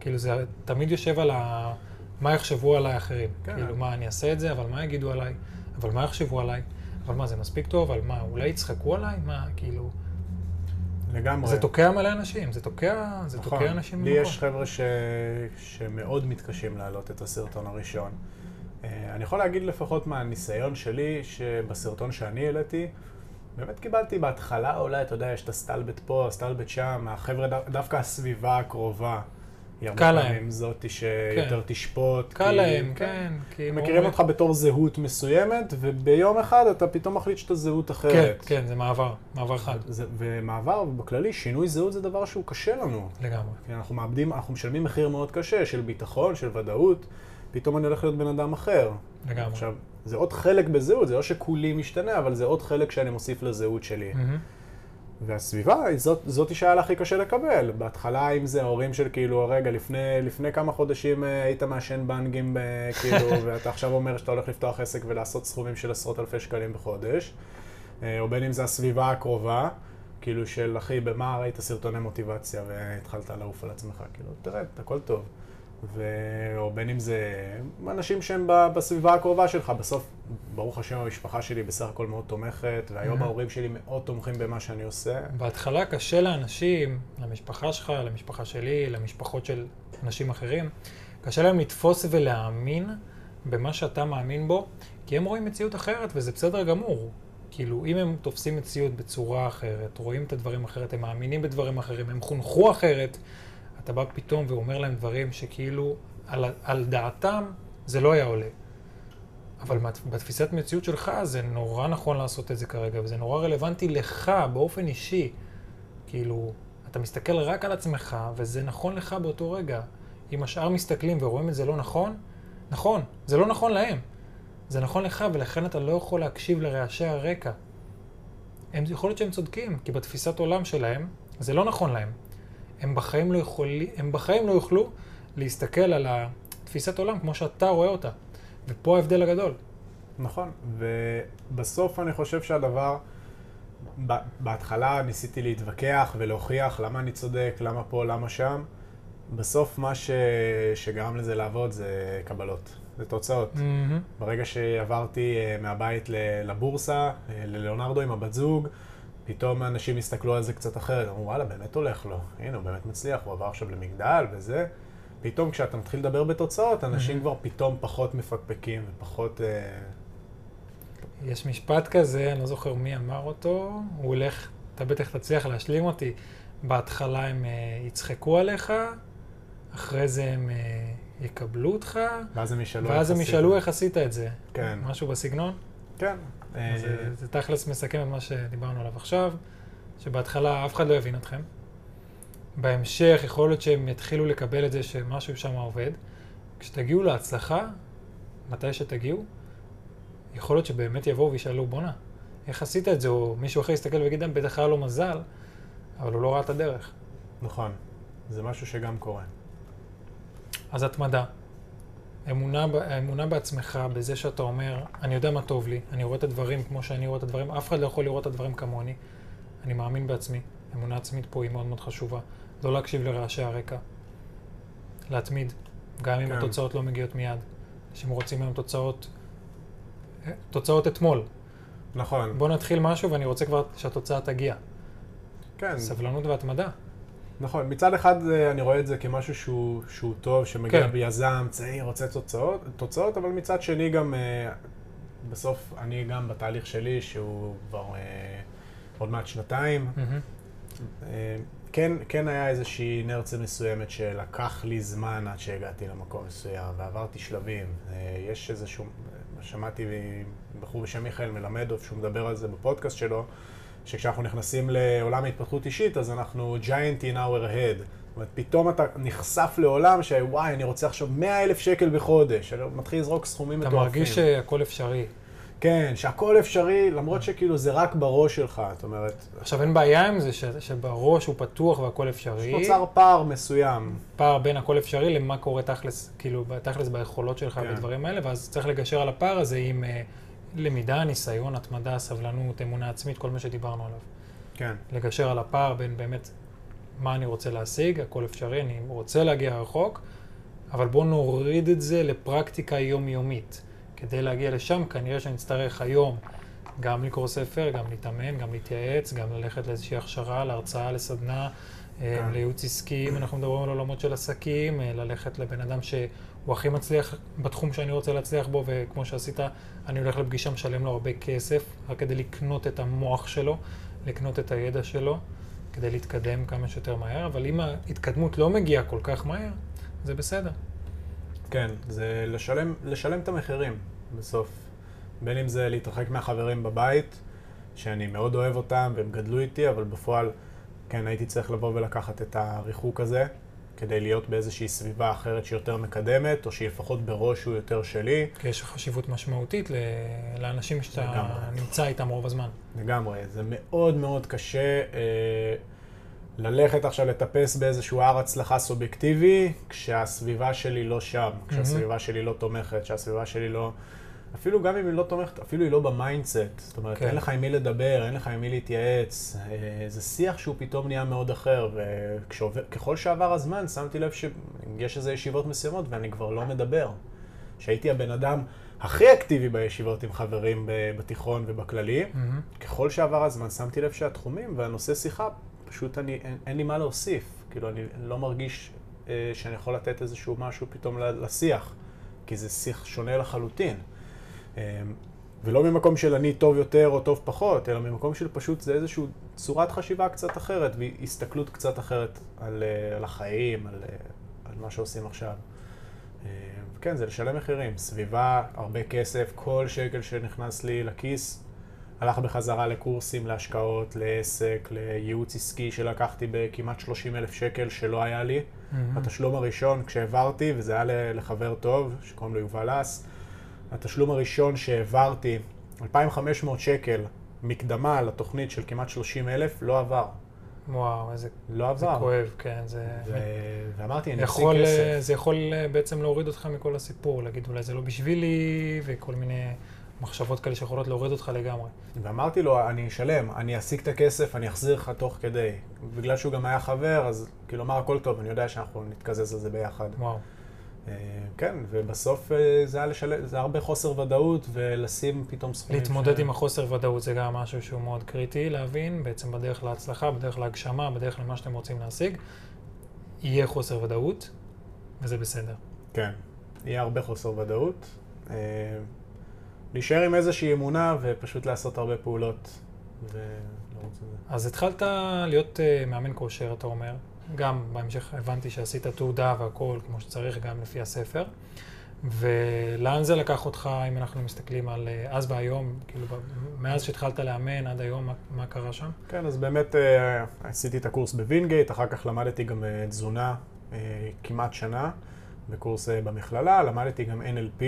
כאילו זה תמיד יושב על ה... מה יחשבו עליי אחרים. כן. כאילו, מה, אני אעשה את זה, אבל מה יגידו עליי? אבל מה יחשבו עליי? אבל מה, זה מספיק טוב? אבל מה, אולי יצחקו עליי? מה, כאילו... לגמרי. זה תוקע מלא אנשים, זה תוקע, זה נכון. תוקע אנשים לי במקום. יש חבר'ה ש... שמאוד מתקשים להעלות את הסרטון הראשון. אה, אני יכול להגיד לפחות מהניסיון שלי, שבסרטון שאני העליתי, באמת קיבלתי בהתחלה, אולי, אתה יודע, יש את הסטלבט פה, הסטלבט שם, החבר'ה, דו- דווקא הסביבה הקרובה היא הרבה. פעמים זאתי שיותר תשפוט. קל כי- להם, כן. כי הם הם מכירים אותך בתור זהות מסוימת, וביום אחד אתה פתאום מחליט שאתה זהות כן, אחרת. כן, זה מעבר, מעבר חד, זה, ומעבר, בכללי, שינוי זהות זה דבר שהוא קשה לנו. לגמרי. כי אנחנו מאבדים, אנחנו משלמים מחיר מאוד קשה של ביטחון, של ודאות, פתאום אני הולך להיות בן אדם אחר. לגמרי. עכשיו, זה עוד חלק בזהות, זה לא שכולי משתנה, אבל זה עוד חלק שאני מוסיף לזהות שלי. מהמם. והסביבה, היא זאת, זאתי שהיה לה הכי קשה לקבל. בהתחלה, אם זה ההורים של כאילו, רגע, לפני, לפני כמה חודשים אה, היית מעשן בנגים, אה, כאילו, ואתה עכשיו אומר שאתה הולך לפתוח עסק ולעשות סכומים של עשרות אלפי שקלים בחודש. אה, או בין אם זה הסביבה הקרובה, כאילו של אחי, במה ראית סרטוני מוטיבציה והתחלת לעוף על עצמך, כאילו, תרד, הכל טוב. ו... או בין אם זה אנשים שהם בסביבה הקרובה שלך, בסוף, ברוך השם, המשפחה שלי בסך הכל מאוד תומכת, והיום Mhm. ההורים שלי מאוד תומכים במה שאני עושה. בהתחלה קשה לאנשים, למשפחה שלך, למשפחה שלי, למשפחות של אנשים אחרים, קשה להם לתפוס ולהאמין במה שאתה מאמין בו, כי הם רואים מציאות אחרת וזה בסדר גמור. כאילו, אם הם תופסים מציאות בצורה אחרת, רואים את הדברים אחרת, הם מאמינים בדברים אחרים, הם חונכו אחרת, אתה בא פתאום ואומר להם דברים שכאילו, על, על דעתם זה לא היה עולה. אבל בתפיסת מציאות שלך זה נורא נכון לעשות את זה כרגע, וזה נורא רלוונטי לך באופן אישי. כאילו, אתה מסתכל רק על עצמך, וזה נכון לך באותו רגע. אם השאר מסתכלים ורואים את זה לא נכון, נכון, זה לא נכון להם. זה נכון לך, ולכן אתה לא יכול להקשיב לרעשי הרקע. הם, יכול להיות שהם צודקים, כי בתפיסת עולם שלהם, זה לא נכון להם. הם בחיים לא, יכולים, הם בחיים לא יוכלו להסתכל על התפיסת עולם כמו שאתה רואה אותה. ופה ההבדל הגדול. נכון, ובסוף אני חושב שהדבר, בהתחלה ניסיתי להתווכח ולהוכיח למה אני צודק, למה פה, למה שם. בסוף מה ש... שגרם לזה לעבוד זה קבלות, זה תוצאות. מהמם. ברגע שעברתי אה, מהבית לבורסה, אה, ללאונרדו עם הבת זוג, פתאום אנשים הסתכלו על זה קצת אחרת, אמרו וואלה, באמת הולך לו, הנה, הוא באמת מצליח, הוא עבר עכשיו למגדל וזה. פתאום כשאתה מתחיל לדבר בתוצאות, אנשים Mhm. כבר פתאום פחות מפקפקים ופחות... אה, יש משפט כזה, אני לא זוכר מי אמר אותו, הוא הולך, אתה בטח תצליח להשלים אותי. בהתחלה הם uh, יצחקו עליך, אחרי זה הם uh, יקבלו אותך, ואז הם ישאלו ואז איך הם עשית. ישאלו איך עשית את זה. כן. משהו בסגנון? כן. אה, זה, זה תכלס מסכם את מה שדיברנו עליו עכשיו, שבהתחלה אף אחד לא יבין אתכם. בהמשך יכול להיות שהם יתחילו לקבל את זה שמשהו שם עובד. כשתגיעו להצלחה, מתי שתגיעו, יכול להיות שבאמת יבואו וישאלו, בואנה, איך עשית את זה? או מישהו אחר יסתכל ויגיד, "אה, בטח היה לו מזל, אבל הוא לא ראה את הדרך. נכון. זה משהו שגם קורה. אז התמדה. אמונה, אמונה בעצמך, בזה שאתה אומר, אני יודע מה טוב לי, אני רואה את הדברים כמו שאני רואה את הדברים, אף אחד לא יכול לראות את הדברים כמוני. אני מאמין בעצמי. אמונה עצמית פה היא מאוד מאוד חשובה. לא להקשיב לרעשי הרקע. להתמיד, גם אם כן. התוצאות לא מגיעות מיד. אנשים רוצים היום תוצאות, אה, תוצאות אתמול. נכון. בוא נתחיל משהו ואני רוצה כבר שהתוצאה תגיע. כן. סבלנות והתמדה. נכון, מצד אחד אה, אני רואה את זה כמשהו שהוא, שהוא טוב, שמגיע כן. ביזם, צעיר, רוצה תוצאות, תוצאות, אבל מצד שני גם, אה, בסוף אני גם בתהליך שלי, שהוא כבר אה, עוד מעט שנתיים. אה, כן, כן היה איזושהי אינרציה מסוימת שלקח לי זמן עד שהגעתי למקום מסוים, ועברתי שלבים. יש איזשהו, שמעתי בחור בשם מיכאל מלמדוב, שהוא מדבר על זה בפודקאסט שלו, שכשאנחנו נכנסים לעולם ההתפתחות אישית, אז אנחנו giant in our head. זאת אומרת, פתאום אתה נחשף לעולם שוואי, אני רוצה עכשיו 100 אלף שקל בחודש. אני מתחיל לזרוק סכומים אתה מטורפים. מרגיש שהכל אפשרי. כן, שהכל אפשרי, למרות שכאילו זה רק בראש שלך. זאת אומרת, עכשיו אין בעיה עם זה ש, שבראש הוא פתוח והכל אפשרי. נוצר פער מסוים. פער בין הכל אפשרי למה קורה תכלס, כאילו, תכלס ביכולות שלך כן. בדברים האלה, ואז צריך לגשר על הפער הזה עם אה, למידה, ניסיון, התמדה, סבלנות, אמונה עצמית, כל מה שדיברנו עליו. כן. לגשר על הפער בין באמת מה אני רוצה להשיג, הכל אפשרי, אני רוצה להגיע רחוק, אבל בואו נוריד את זה לפרקטיקה יומיומית. כדי להגיע לשם, כנראה שנצטרך היום גם לקרוא ספר, גם להתאמן, גם להתייעץ, גם ללכת לאיזושהי הכשרה, להרצאה, לסדנה, אה, כן. לייעוץ עסקי, אם אנחנו מדברים על עולמות של עסקים, אה, ללכת לבן אדם שהוא הכי מצליח בתחום שאני רוצה להצליח בו, וכמו שעשית, אני הולך לפגישה, משלם לו הרבה כסף, רק כדי לקנות את המוח שלו, לקנות את הידע שלו. כדי להתקדם כמה שיותר מהר, אבל אם ההתקדמות לא מגיעה כל כך מהר, זה בסדר. כן, זה לשלם, לשלם את המחירים בסוף. בין אם זה להתרחק מהחברים בבית, שאני מאוד אוהב אותם והם גדלו איתי, אבל בפועל, כן, הייתי צריך לבוא ולקחת את הריחוק הזה, כדי להיות באיזושהי סביבה אחרת שהיא יותר מקדמת, או שהיא לפחות בראש הוא יותר שלי. כי יש חשיבות משמעותית ל- לאנשים שאתה לגמרי. נמצא איתם רוב הזמן. לגמרי. זה מאוד מאוד קשה אה, ללכת עכשיו לטפס באיזשהו הר הצלחה סובייקטיבי, כשהסביבה שלי לא שם, כשהסביבה שלי לא תומכת, כשהסביבה שלי לא... אפילו גם אם היא לא תומכת, אפילו היא לא ב mindset. זאת אומרת, כן. אין לך עם מי לדבר, אין לך עם מי להתייעץ. אה, זה שיח שהוא פתאום נהיה מאוד אחר, וככל שעבר הזמן, שמתי לב שיש איזה ישיבות מסוימות ואני כבר לא מדבר. שהייתי הבן אדם הכי אקטיבי בישיבות עם חברים בתיכון ובכללי, מהמם. ככל שעבר הזמן שמתי לב שהתחומים והנושא שיחה, פשוט אני, אין, אין לי מה להוסיף. כאילו, אני לא מרגיש אה, שאני יכול לתת איזשהו משהו פתאום לשיח, כי זה שיח שונה לחלוטין. אה, ולא ממקום של אני טוב יותר או טוב פחות, אלא ממקום של פשוט זה איזושהי צורת חשיבה קצת אחרת והסתכלות קצת אחרת על, אה, על החיים, על, אה, על מה שעושים עכשיו. אה, כן, זה לשלם מחירים. סביבה, הרבה כסף, כל שקל שנכנס לי לכיס הלך בחזרה לקורסים, להשקעות, לעסק, לייעוץ עסקי שלקחתי בכמעט 30 אלף שקל שלא היה לי. מהמם. התשלום הראשון כשהעברתי, וזה היה לחבר טוב, שקוראים לו יובל אס, התשלום הראשון שהעברתי, 2,500 שקל מקדמה לתוכנית של כמעט 30 אלף, לא עבר. וואו, איזה לא זה עבר. כואב, כן, זה... ו... ואמרתי, אני אפסיק יכול, אה, כסף. זה יכול אה, בעצם להוריד אותך מכל הסיפור, להגיד אולי זה לא בשבילי, וכל מיני מחשבות כאלה שיכולות להוריד אותך לגמרי. ואמרתי לו, אני אשלם, אני אשיג את הכסף, אני אחזיר לך תוך כדי. בגלל שהוא גם היה חבר, אז כאילו אמר הכל טוב, אני יודע שאנחנו נתקזז על זה ביחד. וואו. אה, כן, ובסוף אה, זה היה לשלם, זה הרבה חוסר ודאות, ולשים פתאום סכומים. להתמודד ש- עם החוסר ודאות זה גם משהו שהוא מאוד קריטי להבין, בעצם בדרך להצלחה, בדרך להגשמה, בדרך למה שאתם רוצים להשיג, יהיה חוסר ודאות, וזה בסדר. כן, יהיה הרבה חוסר ודאות. אה, להישאר עם איזושהי אמונה ופשוט לעשות הרבה פעולות. זה. אז התחלת להיות מאמן כושר, אתה אומר. גם בהמשך הבנתי שעשית תעודה והכל כמו שצריך, גם לפי הספר. ולאן זה לקח אותך, אם אנחנו מסתכלים על אה, אז והיום, כאילו, מאז שהתחלת לאמן עד היום, מה, מה קרה שם? כן, אז באמת אה, עשיתי את הקורס בווינגייט, אחר כך למדתי גם אה, תזונה אה, כמעט שנה בקורס אה, במכללה, למדתי גם NLP.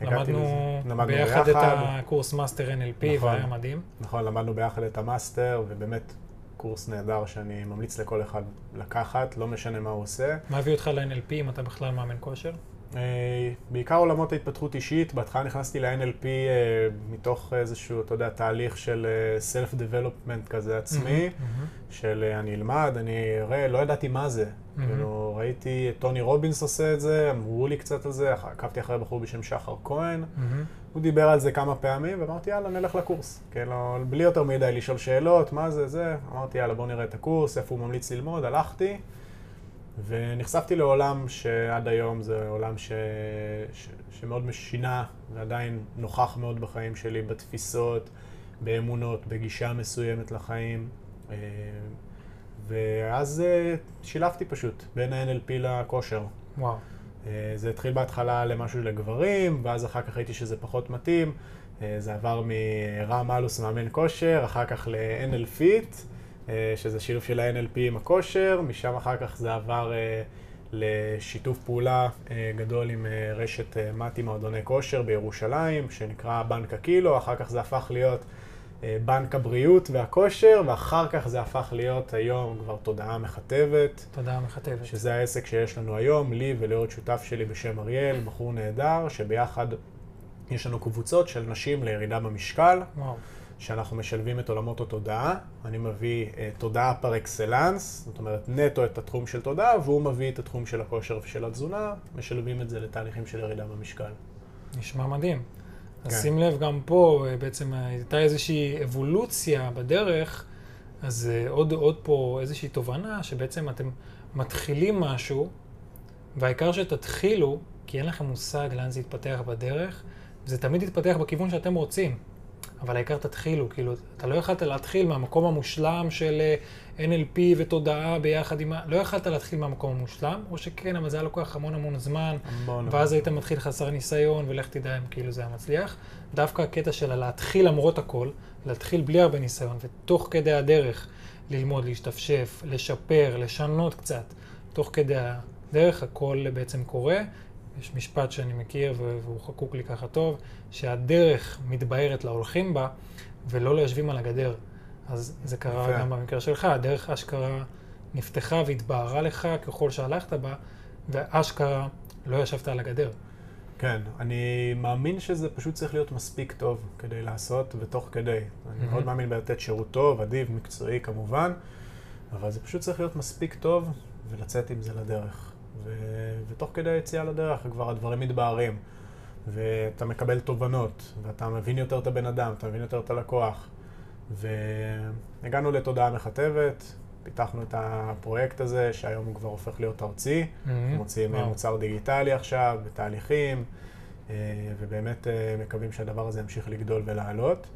הגעתי למדנו. למדנו ביחד את ביחד. הקורס מאסטר NLP, נכון. והיה מדהים. נכון, למדנו ביחד את המאסטר, ובאמת קורס נהדר שאני ממליץ לכל אחד לקחת, לא משנה מה הוא עושה. מה הביא אותך ל-NLP אם אתה בכלל מאמן כושר? אה, בעיקר עולמות ההתפתחות אישית, בהתחלה נכנסתי ל-NLP אה, מתוך איזשהו, אתה יודע, תהליך של אה, self-development כזה עצמי, של אני אלמד, אני אראה, לא ידעתי מה זה. כאילו, ראיתי את טוני רובינס עושה את זה, אמרו לי קצת על זה, עקבתי אחרי בחור בשם שחר כהן. הוא דיבר על זה כמה פעמים, ואמרתי, יאללה, נלך לקורס. כאילו, בלי יותר מדי לשאול שאלות, מה זה, זה. אמרתי, יאללה, בוא נראה את הקורס, איפה הוא ממליץ ללמוד, הלכתי, ונחשפתי לעולם שעד היום זה עולם ש... ש... שמאוד משינה, ועדיין נוכח מאוד בחיים שלי, בתפיסות, באמונות, בגישה מסוימת לחיים. אה, ואז אה, שילבתי פשוט בין ה-NLP לכושר. וואו. אה, זה התחיל בהתחלה למשהו לגברים, ואז אחר כך ראיתי שזה פחות מתאים. אה, זה עבר מרם אלוס מאמן כושר, אחר כך ל-NL אה, שזה שילוב של ה-NLP עם הכושר, משם אחר כך זה עבר לשיתוף פעולה גדול עם רשת מתי מועדוני כושר בירושלים, שנקרא בנק הקילו, אחר כך זה הפך להיות בנק הבריאות והכושר, ואחר כך זה הפך להיות היום כבר תודעה מכתבת. תודה מכתבת. שזה העסק שיש לנו היום, לי ולעוד שותף שלי בשם אריאל, בחור נהדר, שביחד יש לנו קבוצות של נשים לירידה במשקל, וואו. שאנחנו משלבים את עולמות התודעה. אני מביא אה, תודעה פר אקסלנס, זאת אומרת נטו את התחום של תודעה, והוא מביא את התחום של הכושר ושל התזונה, משלבים את זה לתהליכים של ירידה במשקל. נשמע מדהים. אז כן. שים לב, גם פה אה, בעצם הייתה איזושהי אבולוציה בדרך, אז אה, עוד, עוד פה איזושהי תובנה שבעצם אתם מתחילים משהו, והעיקר שתתחילו, כי אין לכם מושג לאן זה יתפתח בדרך, זה תמיד יתפתח בכיוון שאתם רוצים. אבל העיקר תתחילו, כאילו, אתה לא יכלת להתחיל מהמקום המושלם של אה, NLP ותודעה ביחד עם ה... לא יכלת להתחיל מהמקום המושלם, או שכן, אבל זה היה לוקח המון המון זמן, המון, ואז המון. היית מתחיל חסר ניסיון, ולך תדע אם כאילו זה היה מצליח. דווקא הקטע של להתחיל למרות הכל, להתחיל בלי הרבה ניסיון, ותוך כדי הדרך ללמוד, להשתפשף, לשפר, לשנות קצת, תוך כדי הדרך הכל בעצם קורה. יש משפט שאני מכיר והוא חקוק לי ככה טוב, שהדרך מתבהרת להולכים בה ולא ליושבים על הגדר. אז זה קרה יפה. גם במקרה שלך, הדרך אשכרה נפתחה והתבהרה לך ככל שהלכת בה, ואשכרה לא ישבת על הגדר. כן, אני מאמין שזה פשוט צריך להיות מספיק טוב כדי לעשות, ותוך כדי. אני. מאוד מאמין בלתת שירות טוב, אדיב, מקצועי כמובן, אבל זה פשוט צריך להיות מספיק טוב ולצאת עם זה לדרך. ו... ותוך כדי היציאה לדרך כבר הדברים מתבהרים, ואתה מקבל תובנות, ואתה מבין יותר את הבן אדם, אתה מבין יותר את הלקוח. והגענו לתודעה מכתבת, פיתחנו את הפרויקט הזה, שהיום הוא כבר הופך להיות ארצי. אנחנו מוציאים וואו. מוצר דיגיטלי עכשיו, בתהליכים, אה, ובאמת אה, מקווים שהדבר הזה ימשיך לגדול ולעלות.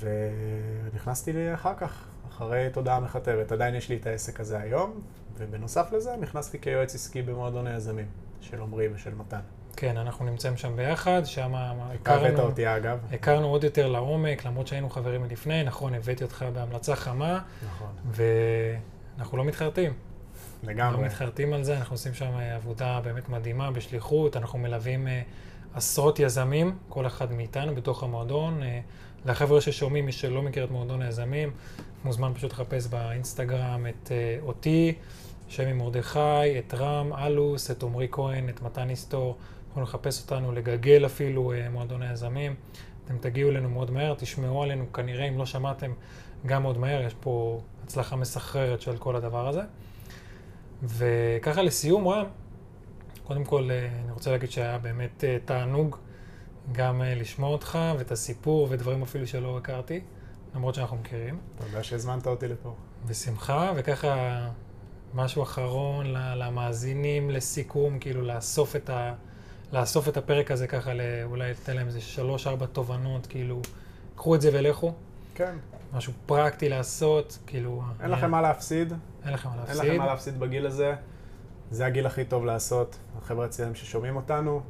ונכנסתי אחר כך, אחרי תודעה מכתבת. עדיין יש לי את העסק הזה היום, ובנוסף לזה נכנסתי כיועץ עסקי במועדון היזמים, של עמרי ושל מתן. כן, אנחנו נמצאים שם ביחד, שם אתה הבאת הכרנו, אותי אגב. הכרנו עוד יותר לעומק, למרות שהיינו חברים מלפני, נכון, הבאתי אותך בהמלצה חמה, נכון, ואנחנו לא מתחרטים. לא לגמרי. מתחרטים על זה, אנחנו עושים שם אה, עבודה באמת מדהימה בשליחות, אנחנו מלווים אה, עשרות יזמים, כל אחד מאיתנו בתוך המועדון. לחבר'ה ששומעים, מי שלא מכיר את מועדון היזמים, מוזמן פשוט לחפש באינסטגרם את אה, אותי, שמי מרדכי, את רם אלוס, את עמרי כהן, את מתן היסטור, יכולים לחפש אותנו, לגגל אפילו אה, מועדון היזמים. אתם תגיעו אלינו מאוד מהר, תשמעו עלינו, כנראה אם לא שמעתם, גם מאוד מהר, יש פה הצלחה מסחררת של כל הדבר הזה. וככה לסיום, רם, קודם כל אה, אני רוצה להגיד שהיה באמת תענוג גם אה, לשמוע אותך ואת הסיפור ודברים אפילו שלא הכרתי, למרות שאנחנו מכירים. תודה שהזמנת אותי לפה. בשמחה, וככה משהו אחרון למאזינים לסיכום, כאילו לאסוף את, ה, לאסוף את הפרק הזה ככה, ל- אולי לתת להם איזה שלוש-ארבע תובנות, כאילו, קחו את זה ולכו, כן, משהו פרקטי לעשות, כאילו... אין לכם מה להפסיד, אין לכם מה אין להפסיד. לכם מה להפסיד בגיל הזה. זה הגיל הכי טוב לעשות. החבר'ה הצעירים ששומעים אותנו, אה,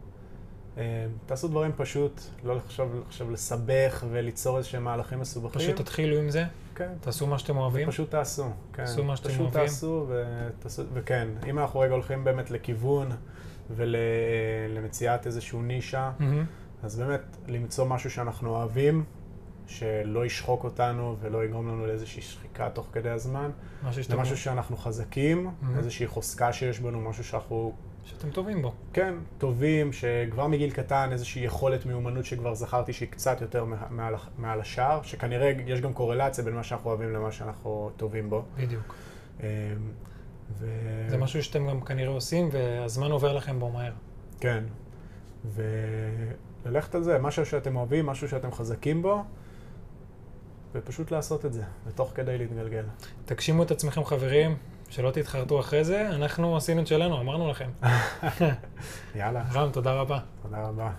תעשו דברים פשוט, לא לחשוב, לחשוב לסבך וליצור איזשהם מהלכים מסובכים. פשוט תתחילו עם זה, כן. תעשו מה שאתם אוהבים. פשוט תעשו, כן. תעשו מה שאתם פשוט אוהבים. תעשו, ותעשו, וכן, אם אנחנו רגע הולכים באמת לכיוון ולמציאת איזשהו נישה, מהמם. אז באמת למצוא משהו שאנחנו אוהבים, שלא ישחוק אותנו ולא יגרום לנו לאיזושהי שחיקה תוך כדי הזמן. משהו זה שאתם, משהו שאנחנו חזקים, Mhm. איזושהי חוזקה שיש בנו, משהו שאנחנו, שאתם טובים בו. כן, טובים, שכבר מגיל קטן איזושהי יכולת מיומנות שכבר זכרתי שהיא קצת יותר מעל, מעל השאר, שכנראה יש גם קורלציה בין מה שאנחנו אוהבים למה שאנחנו טובים בו. בדיוק. אה, ו... זה משהו שאתם גם כנראה עושים, והזמן עובר לכם בו מהר. כן. וללכת על זה, משהו שאתם אוהבים, משהו שאתם חזקים בו, ופשוט לעשות את זה, ותוך כדי להתגלגל. תגשימו את עצמכם, חברים, שלא תתחרטו אחרי זה. אנחנו עשינו את שלנו, אמרנו לכם. יאללה, רם, תודה רבה. תודה רבה.